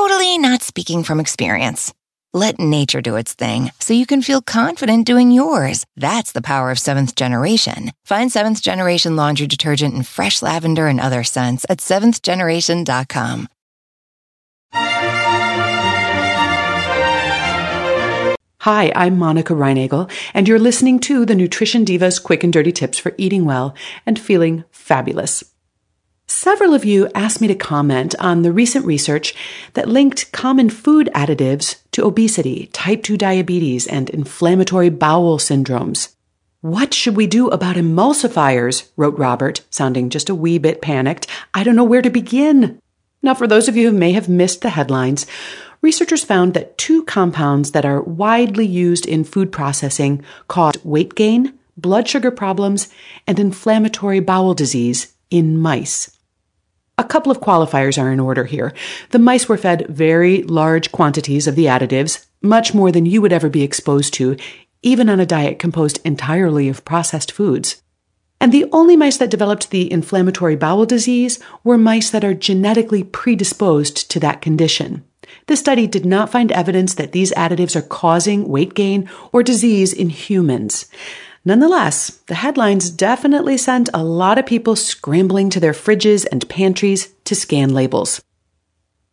totally not speaking from experience. Let nature do its thing so you can feel confident doing yours. That's the power of seventh generation. Find seventh generation laundry detergent in fresh lavender and other scents at seventhgeneration.com. Hi, I'm Monica Reinagel, and you're listening to the Nutrition Divas Quick and Dirty Tips for Eating Well and Feeling Fabulous. Several of you asked me to comment on the recent research that linked common food additives to obesity, type 2 diabetes, and inflammatory bowel syndromes. What should we do about emulsifiers? wrote Robert, sounding just a wee bit panicked. I don't know where to begin. Now, for those of you who may have missed the headlines, researchers found that two compounds that are widely used in food processing cause weight gain, blood sugar problems, and inflammatory bowel disease in mice. A couple of qualifiers are in order here. The mice were fed very large quantities of the additives, much more than you would ever be exposed to, even on a diet composed entirely of processed foods. And the only mice that developed the inflammatory bowel disease were mice that are genetically predisposed to that condition. The study did not find evidence that these additives are causing weight gain or disease in humans. Nonetheless, the headlines definitely sent a lot of people scrambling to their fridges and pantries to scan labels.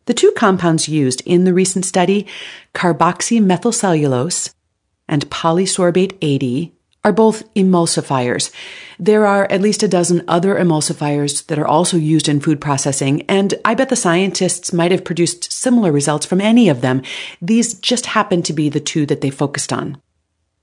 The two compounds used in the recent study, carboxymethylcellulose and polysorbate 80, are both emulsifiers. There are at least a dozen other emulsifiers that are also used in food processing, and I bet the scientists might have produced similar results from any of them. These just happen to be the two that they focused on.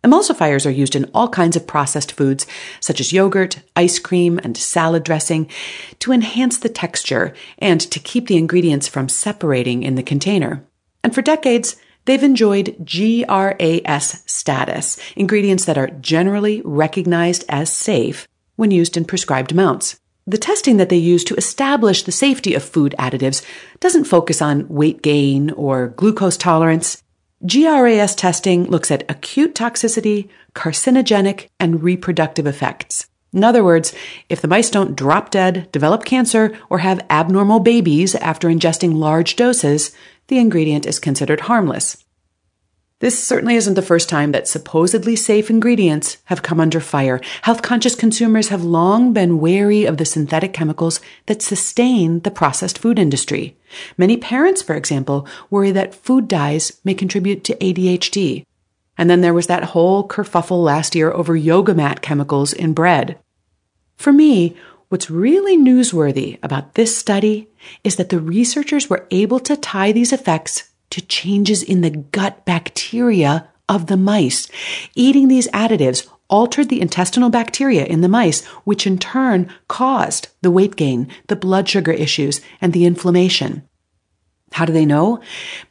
Emulsifiers are used in all kinds of processed foods, such as yogurt, ice cream, and salad dressing, to enhance the texture and to keep the ingredients from separating in the container. And for decades, they've enjoyed GRAS status, ingredients that are generally recognized as safe when used in prescribed amounts. The testing that they use to establish the safety of food additives doesn't focus on weight gain or glucose tolerance. GRAS testing looks at acute toxicity, carcinogenic, and reproductive effects. In other words, if the mice don't drop dead, develop cancer, or have abnormal babies after ingesting large doses, the ingredient is considered harmless. This certainly isn't the first time that supposedly safe ingredients have come under fire. Health conscious consumers have long been wary of the synthetic chemicals that sustain the processed food industry. Many parents, for example, worry that food dyes may contribute to ADHD. And then there was that whole kerfuffle last year over yoga mat chemicals in bread. For me, what's really newsworthy about this study is that the researchers were able to tie these effects to changes in the gut bacteria of the mice. Eating these additives altered the intestinal bacteria in the mice, which in turn caused the weight gain, the blood sugar issues, and the inflammation. How do they know?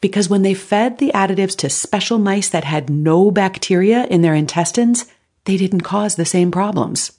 Because when they fed the additives to special mice that had no bacteria in their intestines, they didn't cause the same problems.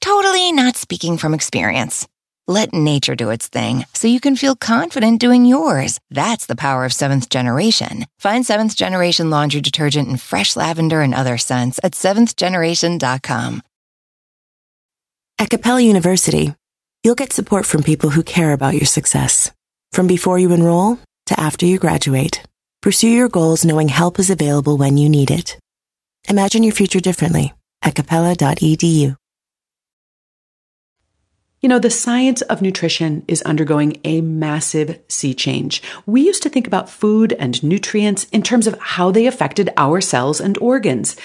totally not speaking from experience. Let nature do its thing so you can feel confident doing yours. That's the power of seventh generation. Find seventh generation laundry detergent in fresh lavender and other scents at seventhgeneration.com. At Capella University, you'll get support from people who care about your success. From before you enroll to after you graduate, pursue your goals knowing help is available when you need it. Imagine your future differently at capella.edu. You know, the science of nutrition is undergoing a massive sea change. We used to think about food and nutrients in terms of how they affected our cells and organs.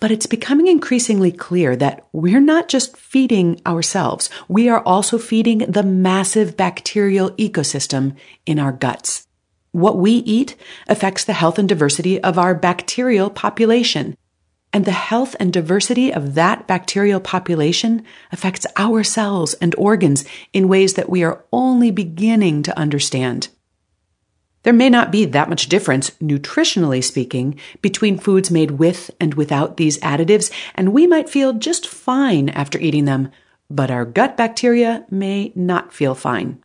But it's becoming increasingly clear that we're not just feeding ourselves, we are also feeding the massive bacterial ecosystem in our guts. What we eat affects the health and diversity of our bacterial population. And the health and diversity of that bacterial population affects our cells and organs in ways that we are only beginning to understand. There may not be that much difference, nutritionally speaking, between foods made with and without these additives, and we might feel just fine after eating them, but our gut bacteria may not feel fine.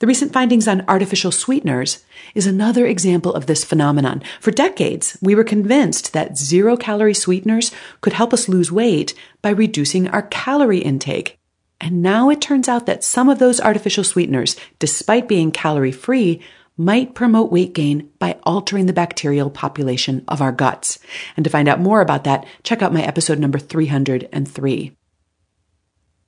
The recent findings on artificial sweeteners is another example of this phenomenon. For decades, we were convinced that zero calorie sweeteners could help us lose weight by reducing our calorie intake. And now it turns out that some of those artificial sweeteners, despite being calorie free, might promote weight gain by altering the bacterial population of our guts. And to find out more about that, check out my episode number 303.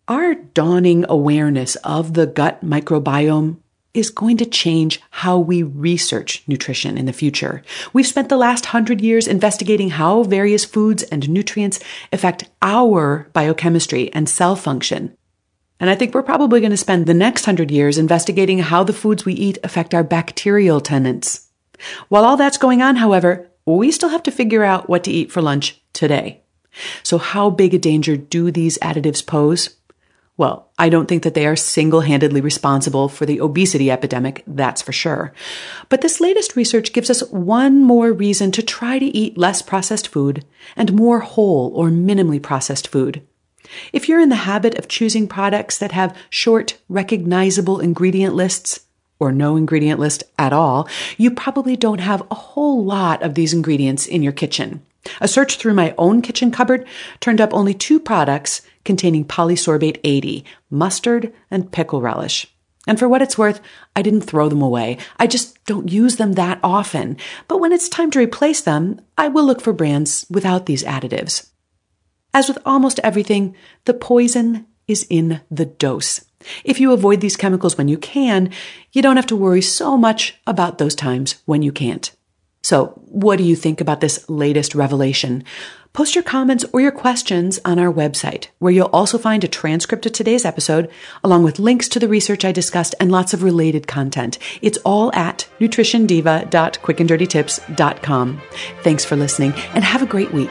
Our dawning awareness of the gut microbiome is going to change how we research nutrition in the future. We've spent the last hundred years investigating how various foods and nutrients affect our biochemistry and cell function. And I think we're probably going to spend the next hundred years investigating how the foods we eat affect our bacterial tenants. While all that's going on, however, we still have to figure out what to eat for lunch today. So how big a danger do these additives pose? Well, I don't think that they are single handedly responsible for the obesity epidemic, that's for sure. But this latest research gives us one more reason to try to eat less processed food and more whole or minimally processed food. If you're in the habit of choosing products that have short, recognizable ingredient lists, or no ingredient list at all, you probably don't have a whole lot of these ingredients in your kitchen. A search through my own kitchen cupboard turned up only two products containing polysorbate 80, mustard and pickle relish. And for what it's worth, I didn't throw them away. I just don't use them that often. But when it's time to replace them, I will look for brands without these additives. As with almost everything, the poison is in the dose. If you avoid these chemicals when you can, you don't have to worry so much about those times when you can't. So, what do you think about this latest revelation? Post your comments or your questions on our website, where you'll also find a transcript of today's episode, along with links to the research I discussed and lots of related content. It's all at nutritiondiva.quickanddirtytips.com. Thanks for listening and have a great week.